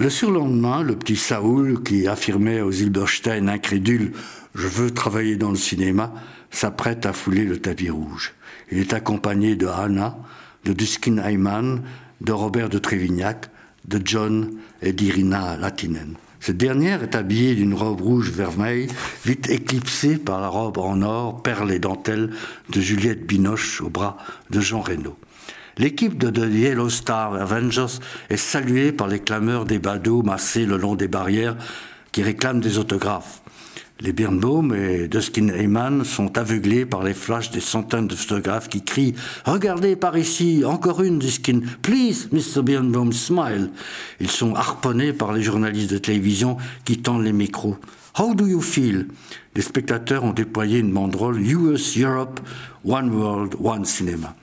Le surlendemain, le petit Saoul, qui affirmait aux Hilberstein incrédule Je veux travailler dans le cinéma, s'apprête à fouler le tapis rouge. Il est accompagné de Hannah, de Duskin Ayman, de Robert de Trévignac, de John et d'Irina Latinen. Cette dernière est habillée d'une robe rouge vermeille, vite éclipsée par la robe en or, perles et dentelles de Juliette Binoche au bras de Jean Reynaud. L'équipe de The Yellow Star Avengers est saluée par les clameurs des badauds massés le long des barrières qui réclament des autographes. Les Birnbaum et Duskin Heyman sont aveuglés par les flashs des centaines de photographes qui crient Regardez par ici, encore une Duskin, please, Mr. Birnbaum, smile. Ils sont harponnés par les journalistes de télévision qui tendent les micros. How do you feel Les spectateurs ont déployé une banderole US Europe, One World, One Cinema.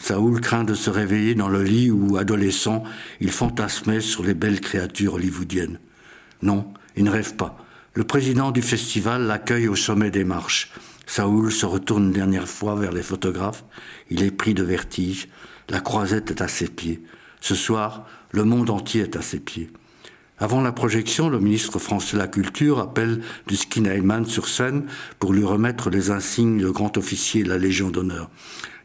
Saoul craint de se réveiller dans le lit où, adolescent, il fantasmait sur les belles créatures hollywoodiennes. Non, il ne rêve pas. Le président du festival l'accueille au sommet des marches. Saoul se retourne une dernière fois vers les photographes. Il est pris de vertige. La croisette est à ses pieds. Ce soir, le monde entier est à ses pieds. Avant la projection, le ministre français de la Culture appelle du Skin sur scène pour lui remettre les insignes de grand officier de la Légion d'honneur.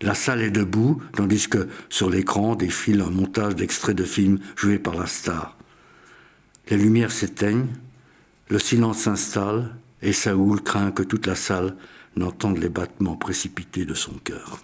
La salle est debout, tandis que sur l'écran défile un montage d'extraits de films joués par la star. Les lumières s'éteignent, le silence s'installe, et Saoul craint que toute la salle n'entende les battements précipités de son cœur.